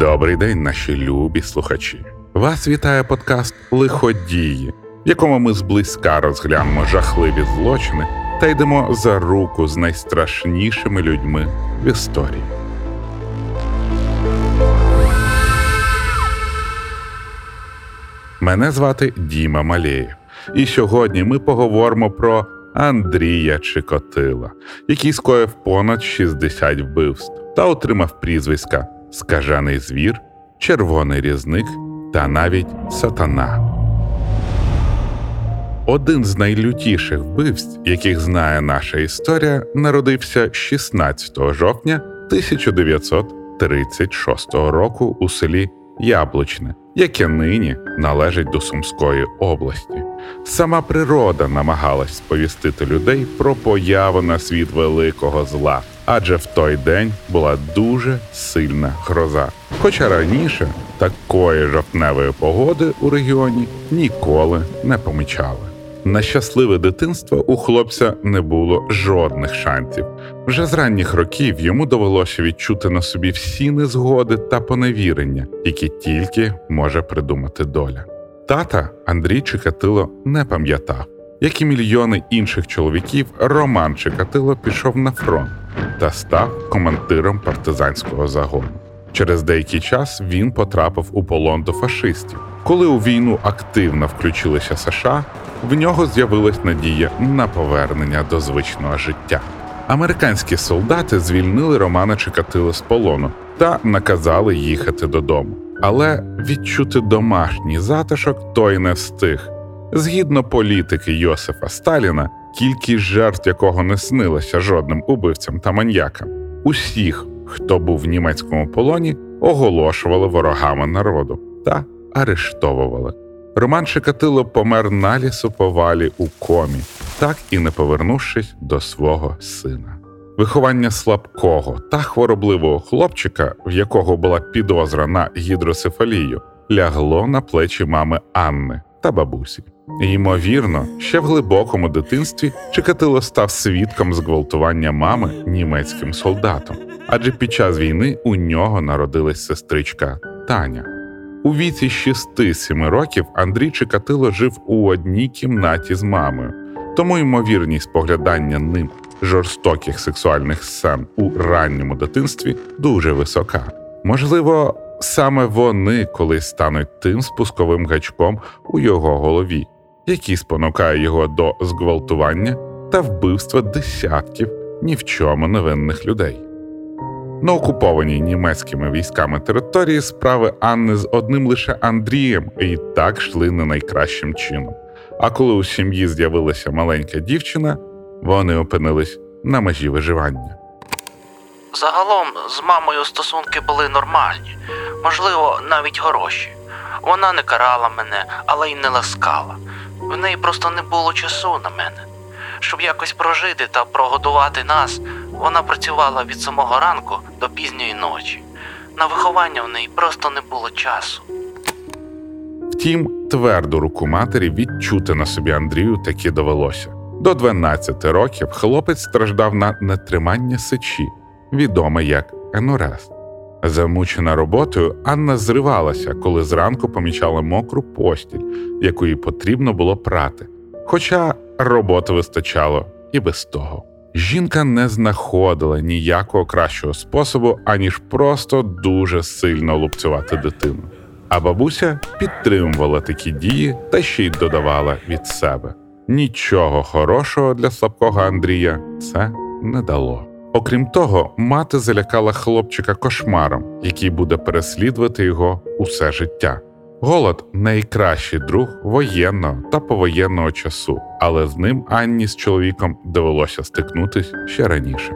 Добрий день, наші любі слухачі. Вас вітає подкаст Лиходії, в якому ми зблизька розглянемо жахливі злочини та йдемо за руку з найстрашнішими людьми в історії. Мене звати Діма Малєєв, і сьогодні ми поговоримо про Андрія Чикотила, який скоїв понад 60 вбивств та отримав прізвиська Скажений звір, Червоний різник та навіть Сатана. Один з найлютіших вбивств, яких знає наша історія, народився 16 жовтня 1936 року у селі Яблучне, яке нині належить до Сумської області. Сама природа намагалась сповістити людей про появу на світ великого зла, адже в той день була дуже сильна гроза. Хоча раніше такої жовтневої погоди у регіоні ніколи не помічали. На щасливе дитинство у хлопця не було жодних шансів. Вже з ранніх років йому довелося відчути на собі всі незгоди та поневірення, які тільки може придумати доля. Тата Андрій Чикатило не пам'ятав, як і мільйони інших чоловіків, Роман Чикатило пішов на фронт та став командиром партизанського загону. Через деякий час він потрапив у полон до фашистів. Коли у війну активно включилися США, в нього з'явилась надія на повернення до звичного життя. Американські солдати звільнили Романа Чикатило з полону та наказали їхати додому. Але відчути домашній затишок той не встиг. Згідно політики Йосифа Сталіна, кількість жертв якого не снилася жодним убивцям та маньякам. Усіх, хто був в німецькому полоні, оголошували ворогами народу та арештовували. Роман Шикатило помер на лісоповалі у комі, так і не повернувшись до свого сина. Виховання слабкого та хворобливого хлопчика, в якого була підозра на гідросефалію, лягло на плечі мами Анни та бабусі. Ймовірно, ще в глибокому дитинстві Чикатило став свідком зґвалтування мами німецьким солдатом, адже під час війни у нього народилась сестричка Таня. У віці 6-7 років Андрій Чикатило жив у одній кімнаті з мамою, тому ймовірність споглядання ним жорстоких сексуальних сцен у ранньому дитинстві дуже висока. Можливо, саме вони колись стануть тим спусковим гачком у його голові, який спонукає його до зґвалтування та вбивства десятків ні в чому невинних людей. На окупованій німецькими військами території справи Анни з одним лише Андрієм і так йшли не найкращим чином. А коли у сім'ї з'явилася маленька дівчина, вони опинились на межі виживання. Загалом з мамою стосунки були нормальні, можливо, навіть хороші. Вона не карала мене, але й не ласкала. В неї просто не було часу на мене. Щоб якось прожити та прогодувати нас, вона працювала від самого ранку до пізньої ночі. На виховання в неї просто не було часу. Втім, тверду руку матері відчути на собі Андрію таки довелося. До 12 років хлопець страждав на нетримання сечі, відоме як енурез. Замучена роботою, Анна зривалася, коли зранку помічала мокру постіль, яку їй потрібно було прати. Хоча роботи вистачало і без того. Жінка не знаходила ніякого кращого способу, аніж просто дуже сильно лупцювати дитину. А бабуся підтримувала такі дії та ще й додавала від себе. Нічого хорошого для слабкого Андрія це не дало. Окрім того, мати залякала хлопчика кошмаром, який буде переслідувати його усе життя. Голод найкращий друг воєнного та повоєнного часу, але з ним Анні з чоловіком довелося стикнутись ще раніше.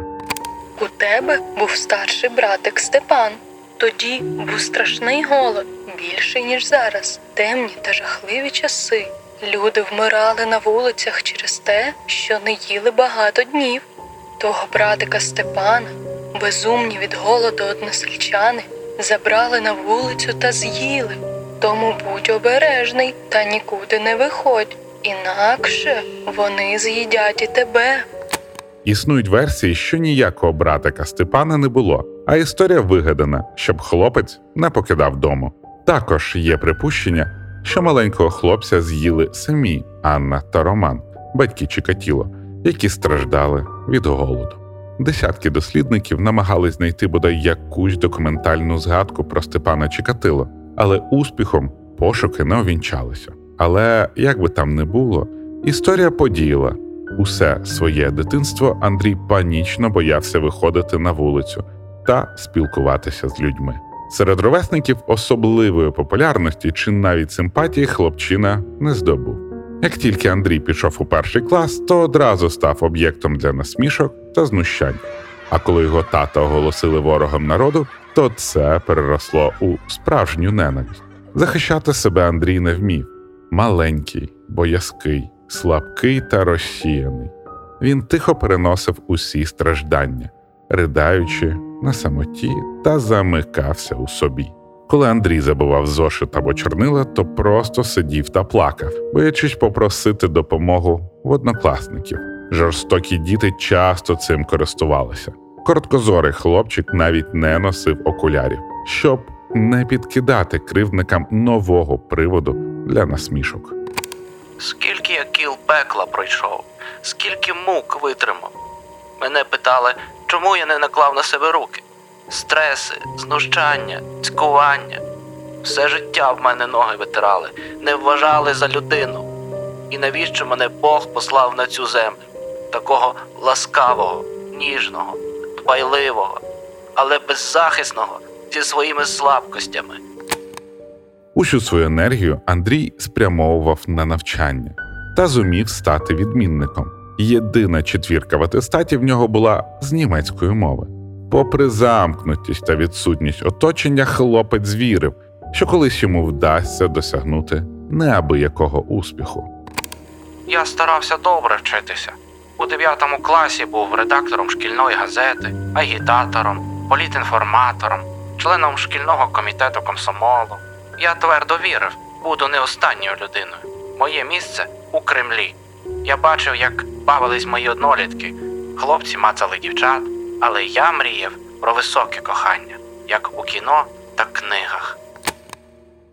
У тебе був старший братик Степан. Тоді був страшний голод, більший ніж зараз, темні та жахливі часи. Люди вмирали на вулицях через те, що не їли багато днів. Того братика Степана, безумні від голоду односельчани, забрали на вулицю та з'їли. Тому будь обережний та нікуди не виходь, інакше вони з'їдять і тебе. Існують версії, що ніякого братика Степана не було, а історія вигадана, щоб хлопець не покидав дому. Також є припущення, що маленького хлопця з'їли самі Анна та Роман, батьки Чикатіло, які страждали від голоду. Десятки дослідників намагались знайти бодай якусь документальну згадку про Степана Чикатило, але успіхом пошуки не увінчалися. Але як би там не було, історія подіяла усе своє дитинство Андрій панічно боявся виходити на вулицю та спілкуватися з людьми. Серед ровесників особливої популярності чи навіть симпатії хлопчина не здобув. Як тільки Андрій пішов у перший клас, то одразу став об'єктом для насмішок та знущань. А коли його тата оголосили ворогом народу, то це переросло у справжню ненависть. Захищати себе Андрій не вмів маленький, боязкий, слабкий та розсіяний. Він тихо переносив усі страждання, ридаючи на самоті та замикався у собі. Коли Андрій забував зошит або чорнила, то просто сидів та плакав, боячись попросити допомогу в однокласників. Жорстокі діти часто цим користувалися. Короткозорий хлопчик навіть не носив окулярів, щоб не підкидати кривдникам нового приводу для насмішок. Скільки я кіл пекла пройшов, скільки мук витримав. Мене питали, чому я не наклав на себе руки. Стреси, знущання, цькування. Все життя в мене ноги витирали, не вважали за людину. І навіщо мене Бог послав на цю землю, такого ласкавого, ніжного, дбайливого, але беззахисного зі своїми слабкостями. Усю свою енергію Андрій спрямовував на навчання та зумів стати відмінником. Єдина четвірка в атестаті в нього була з німецької мови. Попри замкнутість та відсутність оточення, хлопець вірив, що колись йому вдасться досягнути неабиякого успіху. Я старався добре вчитися. У 9 класі був редактором шкільної газети, агітатором, політінформатором, членом шкільного комітету комсомолу. Я твердо вірив, буду не останньою людиною. Моє місце у Кремлі. Я бачив, як бавились мої однолітки. Хлопці мацали дівчат, але я мріяв про високе кохання, як у кіно та книгах.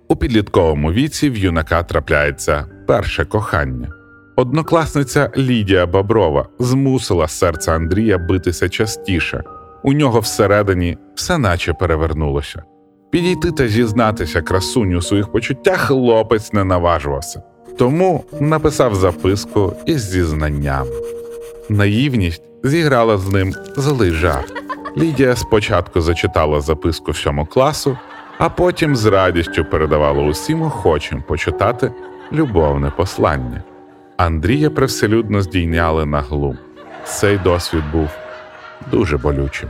У підлітковому віці в юнака трапляється перше кохання. Однокласниця Лідія Боброва змусила серце Андрія битися частіше. У нього всередині все наче перевернулося. Підійти та зізнатися красуню у своїх почуттях хлопець не наважувався, тому написав записку із зізнаннями. Наївність зіграла з ним злий жарт. Лідія спочатку зачитала записку всьому класу, а потім з радістю передавала усім охочим почитати любовне послання. Андрія привселюдно здійняли на глум. Цей досвід був дуже болючим.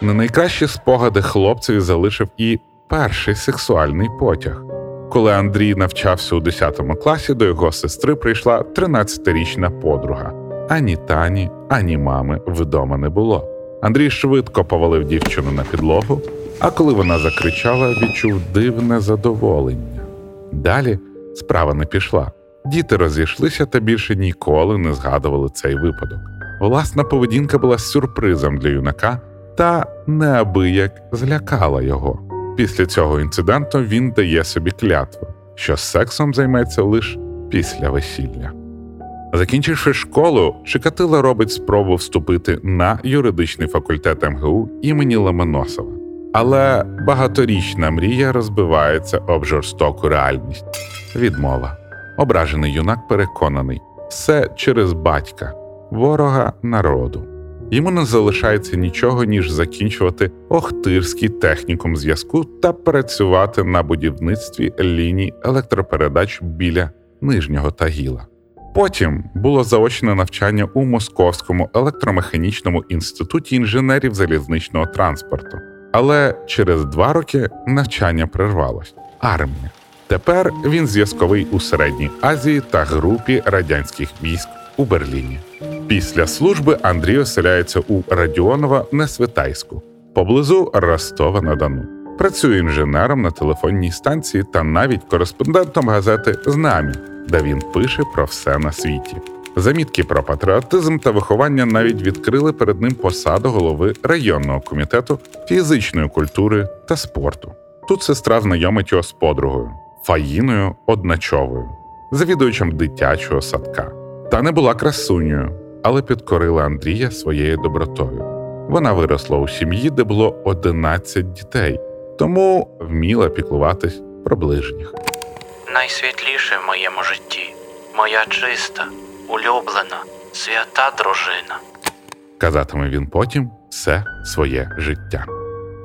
Не найкращі спогади хлопцеві залишив і перший сексуальний потяг. Коли Андрій навчався у 10 класі, до його сестри прийшла 13-річна подруга. Ані тані, ані мами вдома не було. Андрій швидко повалив дівчину на підлогу, а коли вона закричала, відчув дивне задоволення. Далі справа не пішла. Діти розійшлися та більше ніколи не згадували цей випадок. Власна поведінка була сюрпризом для юнака та неабияк злякала його. Після цього інциденту він дає собі клятву, що сексом займеться лише після весілля. Закінчивши школу, Чикатило робить спробу вступити на юридичний факультет МГУ імені Ломоносова. Але багаторічна мрія розбивається об жорстоку реальність. Відмова. Ображений юнак переконаний все через батька, ворога народу. Йому не залишається нічого, ніж закінчувати Охтирський технікум зв'язку та працювати на будівництві ліній електропередач біля Нижнього Тагіла. Потім було заочне навчання у Московському електромеханічному інституті інженерів залізничного транспорту. Але через два роки навчання прервалось. Армія. Тепер він зв'язковий у Середній Азії та групі радянських військ у Берліні. Після служби Андрій оселяється у Радіонова Несвитайську, поблизу Ростова на Дону. Працює інженером на телефонній станції та навіть кореспондентом газети Знамі, де він пише про все на світі. Замітки про патріотизм та виховання навіть відкрили перед ним посаду голови районного комітету фізичної культури та спорту. Тут сестра знайомить його з подругою Фаїною Одначовою, завідувачем дитячого садка. Та не була красунею, але підкорила Андрія своєю добротою. Вона виросла у сім'ї, де було 11 дітей, тому вміла піклуватись про ближніх. Найсвітліше в моєму житті, моя чиста, улюблена, свята дружина. казатиме він потім все своє життя.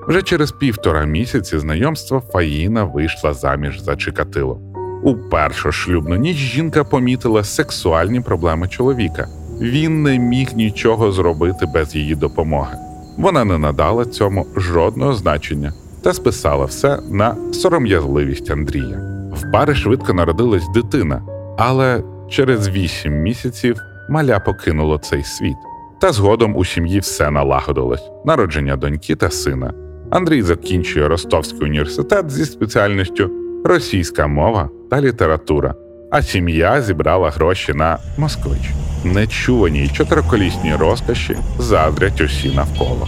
Вже через півтора місяці знайомства Фаїна вийшла заміж за Чикатило. У першу шлюбну ніч жінка помітила сексуальні проблеми чоловіка. Він не міг нічого зробити без її допомоги. Вона не надала цьому жодного значення та списала все на сором'язливість Андрія. В пари швидко народилась дитина, але через вісім місяців маля покинуло цей світ. Та згодом у сім'ї все налагодилось: народження доньки та сина. Андрій закінчує Ростовський університет зі спеціальністю російська мова та література, а сім'я зібрала гроші на москвич. Нечуваній чотириколісній розкоші заздрять усі навколо.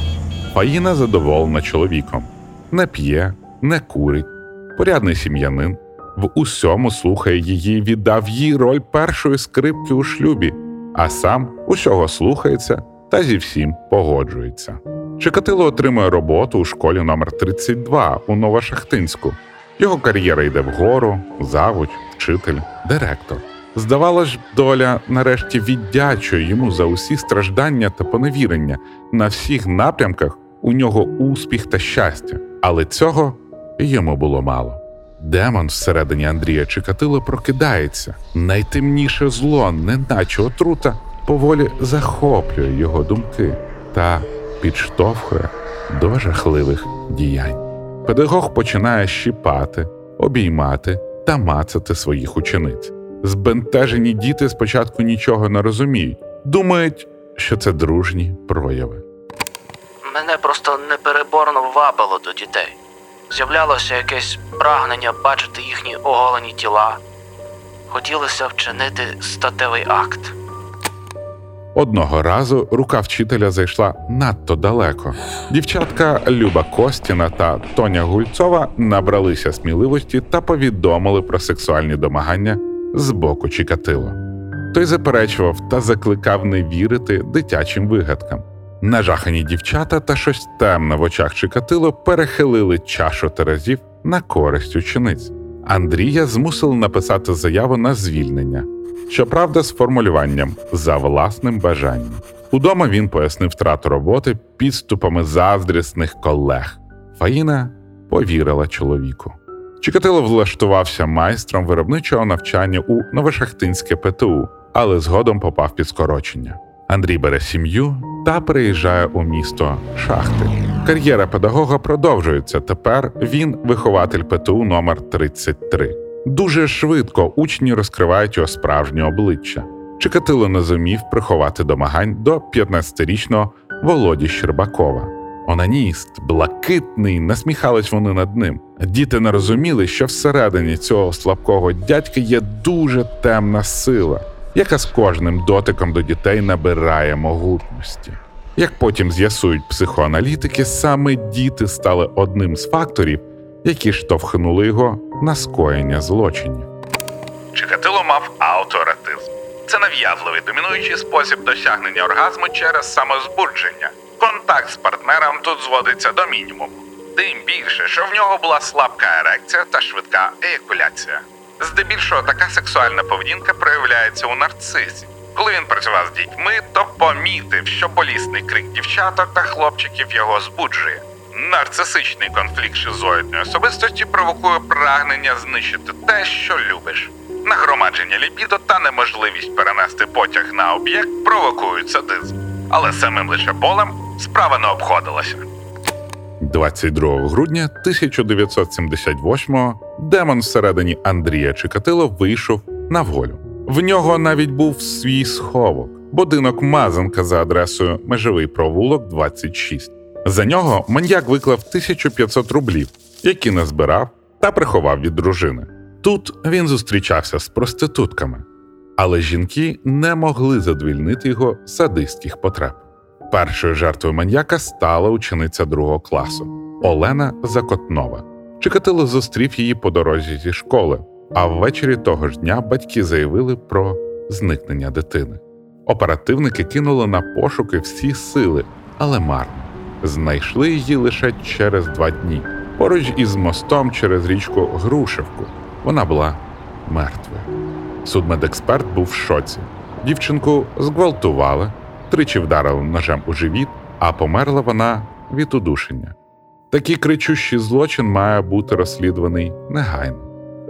Фаїна задоволена чоловіком, не п'є, не курить, порядний сім'янин. В усьому слухає її, віддав їй роль першої скрипки у шлюбі, а сам усього слухається та зі всім погоджується. Чикатило отримує роботу у школі номер 32 у Новошахтинську. Його кар'єра йде вгору, завуч, вчитель, директор. Здавалось ж, доля нарешті віддячує йому за усі страждання та поневірення. На всіх напрямках у нього успіх та щастя, але цього йому було мало. Демон всередині Андрія Чикатило прокидається. Найтемніше зло, неначе отрута, поволі захоплює його думки та підштовхує до жахливих діянь. Педагог починає щіпати, обіймати та мацати своїх учениць. Збентежені діти спочатку нічого не розуміють, думають, що це дружні прояви. Мене просто непереборно вабило до дітей. З'являлося якесь прагнення бачити їхні оголені тіла. Хотілося вчинити статевий акт. Одного разу рука вчителя зайшла надто далеко. Дівчатка Люба Костіна та Тоня Гульцова набралися сміливості та повідомили про сексуальні домагання з боку Чикатило. Той заперечував та закликав не вірити дитячим вигадкам. Нажахані дівчата та щось темне в очах Чикатило перехилили чашу терезів на користь учениць. Андрія змусили написати заяву на звільнення. Щоправда, з формулюванням за власним бажанням. Удома він пояснив втрату роботи підступами заздрісних колег. Фаїна повірила чоловіку. Чикатило влаштувався майстром виробничого навчання у Новошахтинське ПТУ, але згодом попав під скорочення. Андрій бере сім'ю та переїжджає у місто Шахти. Кар'єра педагога продовжується. Тепер він вихователь ПТУ номер 33 Дуже швидко учні розкривають його справжнє обличчя. Чикатило не зумів приховати домагань до 15-річного Володі Щербакова. Онаніст, блакитний, насміхались вони над ним. Діти не розуміли, що всередині цього слабкого дядька є дуже темна сила, яка з кожним дотиком до дітей набирає могутності. Як потім з'ясують психоаналітики, саме діти стали одним з факторів, які штовхнули його на скоєння злочинів. Чикатило мав аутоератизм. Це нав'язливий домінуючий спосіб досягнення оргазму через самозбудження. Контакт з партнером тут зводиться до мінімуму. Тим більше, що в нього була слабка ерекція та швидка еякуляція. Здебільшого така сексуальна поведінка проявляється у нарцисі. Коли він працював з дітьми, то помітив, що болісний крик дівчаток та хлопчиків його збуджує. Нарцисичний конфлікт шизоїдної особистості провокує прагнення знищити те, що любиш. Нагромадження лібідо та неможливість перенести потяг на об'єкт провокують садизм. Але самим лише болем справа не обходилася. 22 грудня 1978-го демон всередині Андрія Чикатило вийшов на волю. В нього навіть був свій сховок, будинок Мазанка за адресою Межовий провулок 26. За нього маньяк виклав 1500 рублів, які назбирав та приховав від дружини. Тут він зустрічався з проститутками. але жінки не могли задовільнити його садистських потреб. Першою жертвою маньяка стала учениця другого класу Олена Закотнова. Чикатило зустрів її по дорозі зі школи, а ввечері того ж дня батьки заявили про зникнення дитини. Оперативники кинули на пошуки всі сили, але марно. Знайшли її лише через два дні, поруч із мостом через річку Грушевку. Вона була мертвою. Судмедексперт був в шоці. Дівчинку зґвалтували, тричі вдарили ножем у живіт, а померла вона від удушення. Такий кричущий злочин має бути розслідуваний негайно.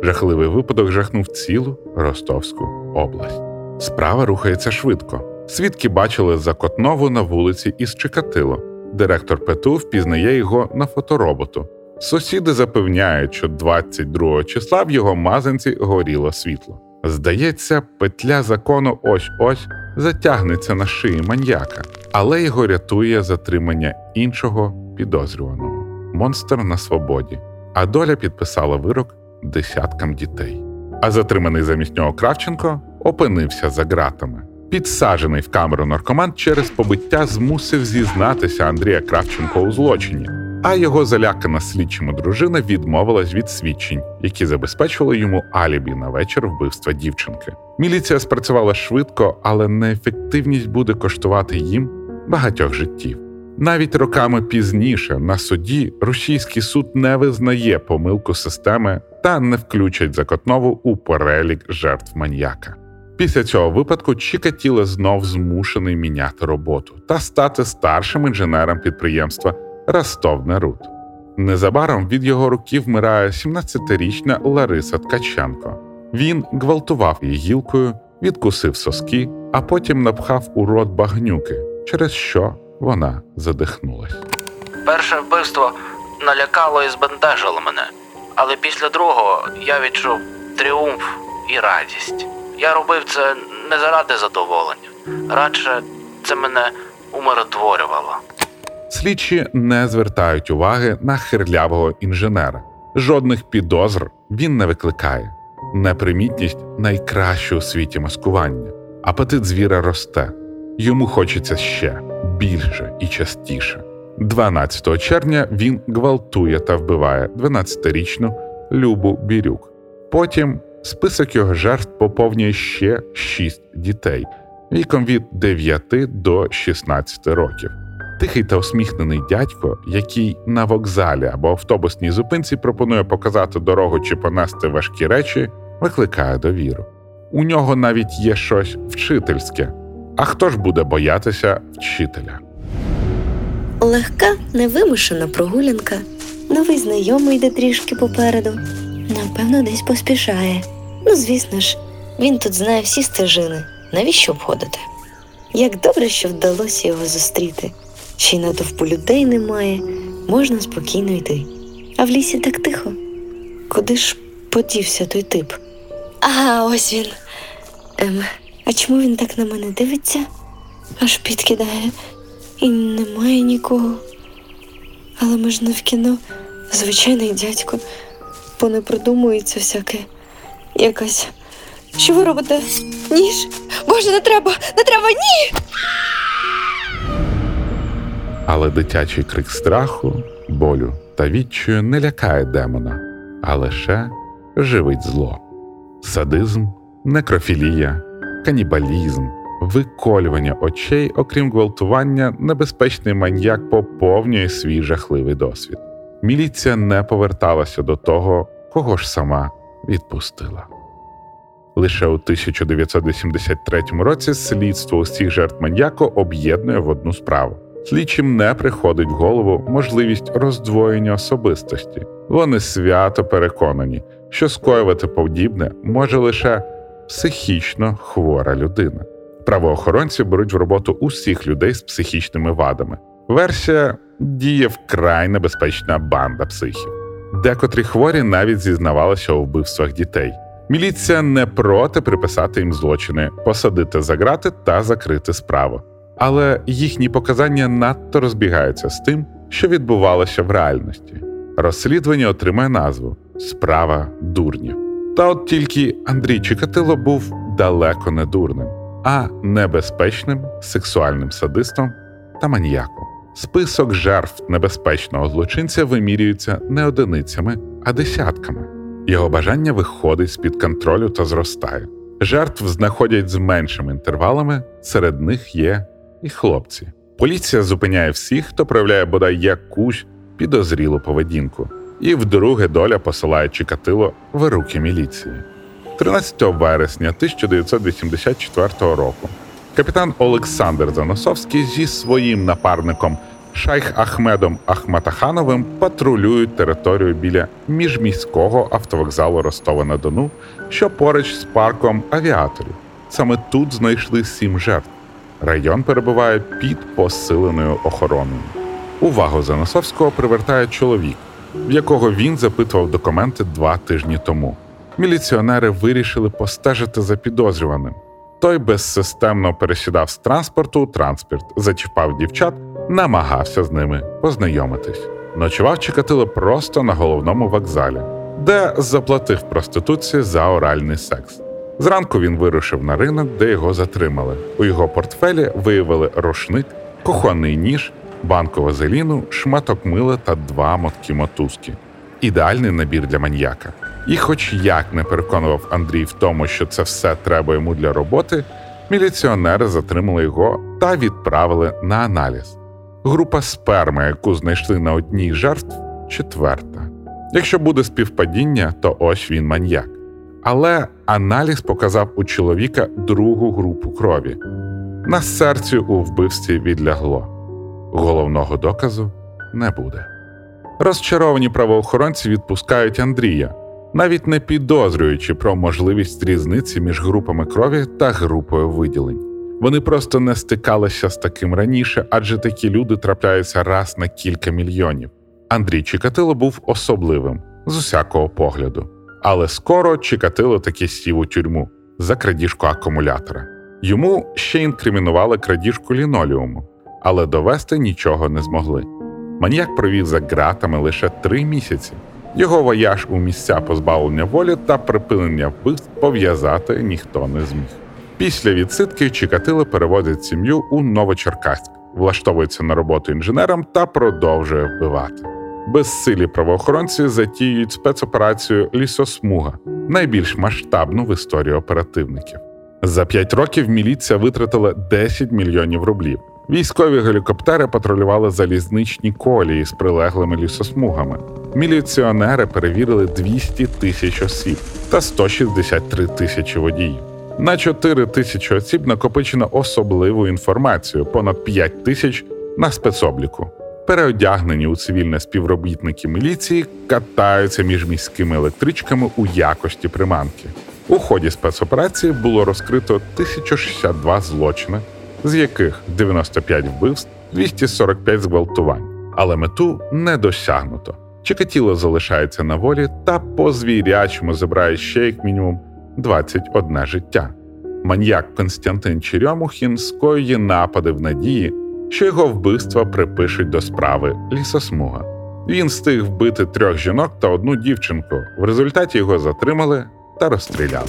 Жахливий випадок жахнув цілу Ростовську область. Справа рухається швидко. Свідки бачили Закотнову на вулиці із Чикатило. Директор ПТУ впізнає його на фотороботу. Сусіди запевняють, що 22 числа в його мазанці горіло світло. Здається, петля закону ось ось затягнеться на шиї маньяка, але його рятує затримання іншого підозрюваного монстр на свободі. А доля підписала вирок десяткам дітей. А затриманий замість нього Кравченко опинився за ґратами. Підсаджений в камеру наркоман через побиття змусив зізнатися Андрія Кравченко у злочині, а його залякана слідчими дружина відмовилась від свідчень, які забезпечували йому алібі на вечір вбивства дівчинки. Міліція спрацювала швидко, але неефективність буде коштувати їм багатьох життів. Навіть роками пізніше на суді російський суд не визнає помилку системи та не включать Закотнову у перелік жертв маньяка. Після цього випадку Чікатіло знов змушений міняти роботу та стати старшим інженером підприємства Ростов Нерут. Незабаром від його руки вмирає 17-річна Лариса Ткаченко. Він гвалтував її гілкою, відкусив соски, а потім напхав у рот багнюки, через що вона задихнулась. Перше вбивство налякало і збентежило мене, але після другого я відчув тріумф і радість. Я робив це не заради задоволення, радше це мене умиротворювало. Слідчі не звертають уваги на хирлявого інженера. Жодних підозр він не викликає. Непримітність найкраще у світі маскування. Апетит звіра росте. Йому хочеться ще більше і частіше. 12 червня він гвалтує та вбиває 12-річну Любу Бірюк. Потім список його жертв поповнює ще 6 дітей віком від 9 до 16 років. Тихий та усміхнений дядько, який на вокзалі або автобусній зупинці пропонує показати дорогу чи понести важкі речі, викликає довіру. У нього навіть є щось вчительське. А хто ж буде боятися вчителя? Легка, невимушена прогулянка. Новий знайомий йде трішки попереду. Напевно, десь поспішає. Ну, звісно ж, він тут знає всі стежини. Навіщо обходити? Як добре, що вдалося його зустріти. Ще й натовпу людей немає, можна спокійно йти. А в лісі так тихо. Куди ж подівся той тип? Ага, ось він. Ем, а чому він так на мене дивиться? Аж підкидає. І немає нікого. Але ми ж не в кіно, звичайний дядько, бо не придумується всяке якась. Що ви робите? Ніж? Боже, не треба, не треба, ні! Але дитячий крик страху, болю та відчаю не лякає демона, а лише живить зло. Садизм, некрофілія, канібалізм, виколювання очей, окрім гвалтування, небезпечний маньяк поповнює свій жахливий досвід. Міліція не поверталася до того, кого ж сама відпустила. Лише у 1983 році слідство усіх жертв маньяко об'єднує в одну справу. Слідчим не приходить в голову можливість роздвоєння особистості. Вони свято переконані, що скоювати подібне може лише психічно хвора людина. Правоохоронці беруть в роботу усіх людей з психічними вадами. Версія діє вкрай небезпечна банда психів. Декотрі хворі навіть зізнавалися у вбивствах дітей. Міліція не проти приписати їм злочини, посадити за грати та закрити справу. Але їхні показання надто розбігаються з тим, що відбувалося в реальності. Розслідування отримає назву Справа дурнів. Та от тільки Андрій Чикатило був далеко не дурним, а небезпечним сексуальним садистом та маніяком. Список жертв небезпечного злочинця вимірюється не одиницями, а десятками. Його бажання виходить з під контролю та зростає. Жертв знаходять з меншими інтервалами, серед них є і хлопці. Поліція зупиняє всіх, хто проявляє бодай якусь підозрілу поведінку, і вдруге доля посилає Чикатило в руки міліції. 13 вересня 1984 року капітан Олександр Заносовський зі своїм напарником Шайх Ахмедом Ахматахановим патрулюють територію біля міжміського автовокзалу Ростова на Дону, що поруч з парком авіаторів. Саме тут знайшли сім жертв. Район перебуває під посиленою охороною. Увагу Заносовського привертає чоловік, в якого він запитував документи два тижні тому. Міліціонери вирішили постежити за підозрюваним. Той безсистемно пересідав з транспорту у транспорт, зачіпав дівчат, намагався з ними познайомитись. Ночував Чикатило просто на головному вокзалі, де заплатив проституції за оральний секс. Зранку він вирушив на ринок, де його затримали. У його портфелі виявили рушник, кухонний ніж, банку вазеліну, шматок мила та два мотки мотузки. Ідеальний набір для маньяка. І, хоч як не переконував Андрій в тому, що це все треба йому для роботи, міліціонери затримали його та відправили на аналіз. Група сперми, яку знайшли на одній жертв, четверта. Якщо буде співпадіння, то ось він маньяк. Але аналіз показав у чоловіка другу групу крові. На серці у вбивстві відлягло. Головного доказу не буде. Розчаровані правоохоронці відпускають Андрія, навіть не підозрюючи про можливість різниці між групами крові та групою виділень. Вони просто не стикалися з таким раніше, адже такі люди трапляються раз на кілька мільйонів. Андрій Чикатило був особливим з усякого погляду. Але скоро Чикатило таки сів у тюрму за крадіжку акумулятора. Йому ще інкримінували крадіжку лінолеуму, але довести нічого не змогли. Маніяк провів за ґратами лише три місяці. Його вояж у місця позбавлення волі та припинення вбивств пов'язати ніхто не зміг. Після відсидки Чикатило переводить сім'ю у Новочеркаськ, влаштовується на роботу інженером та продовжує вбивати. Безсилі правоохоронці затіюють спецоперацію Лісосмуга, найбільш масштабну в історії оперативників. За п'ять років міліція витратила 10 мільйонів рублів. Військові гелікоптери патрулювали залізничні колії з прилеглими лісосмугами. Міліціонери перевірили 200 тисяч осіб та 163 тисячі водіїв. На 4 тисячі осіб накопичено особливу інформацію, понад 5 тисяч на спецобліку. Переодягнені у цивільне співробітники міліції катаються між міськими електричками у якості приманки. У ході спецоперації було розкрито 1062 злочини, з яких 95 вбивств, 245 зґвалтувань. Але мету не досягнуто. Чикатіло залишається на волі та по звірячому забирає ще як мінімум 21 життя. Маньяк Константин Черемухін скоює напади в надії, що його вбивства припишуть до справи лісосмуга. Він встиг вбити трьох жінок та одну дівчинку. В результаті його затримали та розстріляли.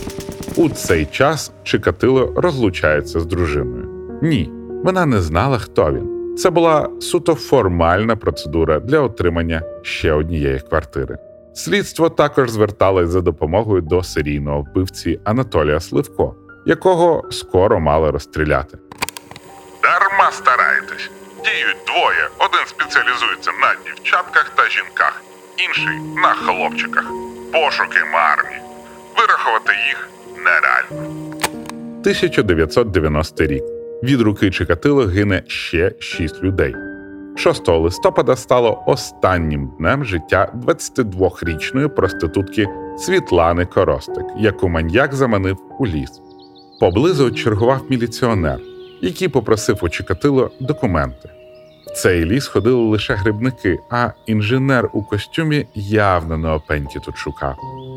У цей час Чикатило розлучається з дружиною. Ні, вона не знала, хто він. Це була суто формальна процедура для отримання ще однієї квартири. Слідство також зверталось за допомогою до серійного вбивці Анатолія Сливко, якого скоро мали розстріляти. Дарма стараєтесь. Діють двоє. Один спеціалізується на дівчатках та жінках, інший на хлопчиках. Пошуки марні. Вирахувати їх нереально. 1990 рік. Від руки Чикатило гине ще шість людей. 6 листопада стало останнім днем життя 22-річної проститутки Світлани Коростик, яку маньяк заманив у ліс. Поблизу чергував міліціонер, який попросив у Чикатило документи. В цей ліс ходили лише грибники, а інженер у костюмі явно не опеньки тут шукав.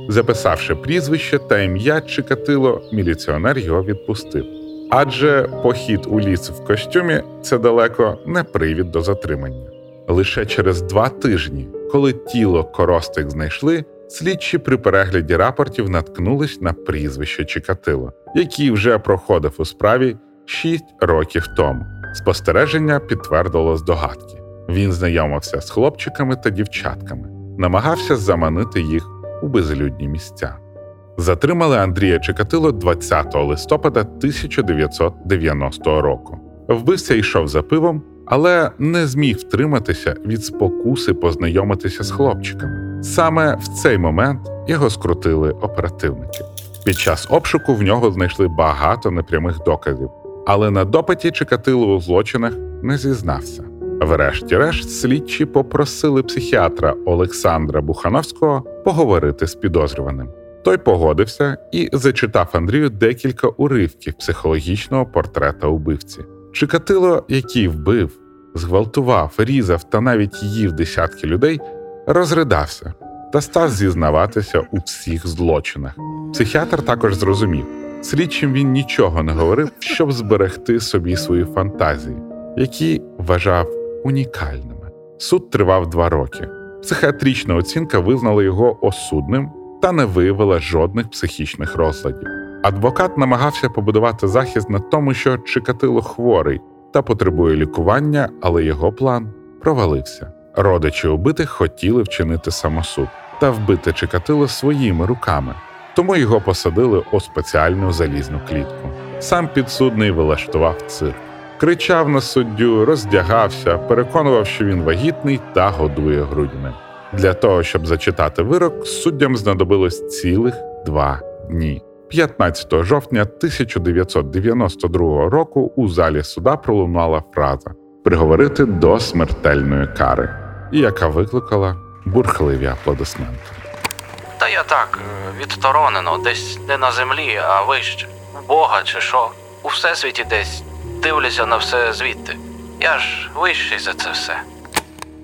Записавши прізвище та ім'я Чикатило, міліціонер його відпустив. Адже похід у ліс в костюмі це далеко не привід до затримання. Лише через два тижні, коли тіло коростик знайшли, слідчі при перегляді рапортів наткнулись на прізвище Чикатило, який вже проходив у справі 6 років тому. Спостереження підтвердило здогадки. Він знайомився з хлопчиками та дівчатками, намагався заманити їх у безлюдні місця. Затримали Андрія Чикатило 20 листопада 1990 року. Вбивця йшов за пивом, але не зміг втриматися від спокуси познайомитися з хлопчиками. Саме в цей момент його скрутили оперативники. Під час обшуку в нього знайшли багато непрямих доказів, але на допиті Чикатило у злочинах не зізнався. Врешті-решт, слідчі попросили психіатра Олександра Бухановського поговорити з підозрюваним. Той погодився і зачитав Андрію декілька уривків психологічного портрета убивці. Чикатило, який вбив, зґвалтував, різав та навіть їв десятки людей, розридався та став зізнаватися у всіх злочинах. Психіатр також зрозумів, слідчим він нічого не говорив, щоб зберегти собі свої фантазії, які вважав унікальними. Суд тривав два роки. Психіатрична оцінка визнала його осудним та не виявила жодних психічних розладів. Адвокат намагався побудувати захист на тому, що Чикатило хворий та потребує лікування, але його план провалився. Родичі убитих хотіли вчинити самосуд та вбити Чикатило своїми руками, тому його посадили у спеціальну залізну клітку. Сам підсудний вилаштував цирк. Кричав на суддю, роздягався, переконував, що він вагітний та годує грудьми. Для того, щоб зачитати вирок, суддям знадобилось цілих два дні. 15 жовтня 1992 року у залі суда пролунала фраза приговорити до смертельної кари, яка викликала бурхливі аплодисменти. Та я так, е, відсторонено, десь не на землі, а вище. У Бога чи що. У всесвіті десь дивлюся на все звідти. Я ж вищий за це все.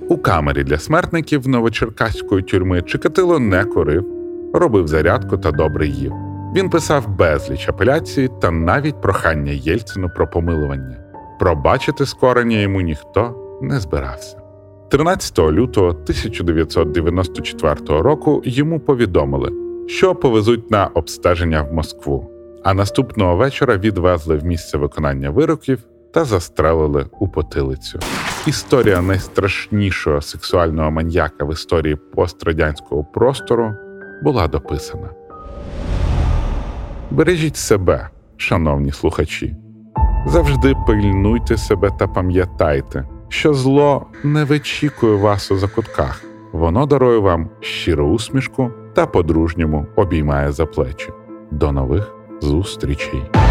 У камері для смертників новочеркаської тюрми Чикатило не курив, робив зарядку та добре їв. Він писав безліч апеляцій та навіть прохання Єльцину про помилування. Пробачити скорення йому ніхто не збирався. 13 лютого 1994 року йому повідомили, що повезуть на обстеження в Москву, а наступного вечора відвезли в місце виконання вироків та застрелили у потилицю. Історія найстрашнішого сексуального маньяка в історії пострадянського простору була дописана. Бережіть себе, шановні слухачі. Завжди пильнуйте себе та пам'ятайте, що зло не вичікує вас у закутках, воно дарує вам щиру усмішку та по-дружньому обіймає за плечі. До нових зустрічей!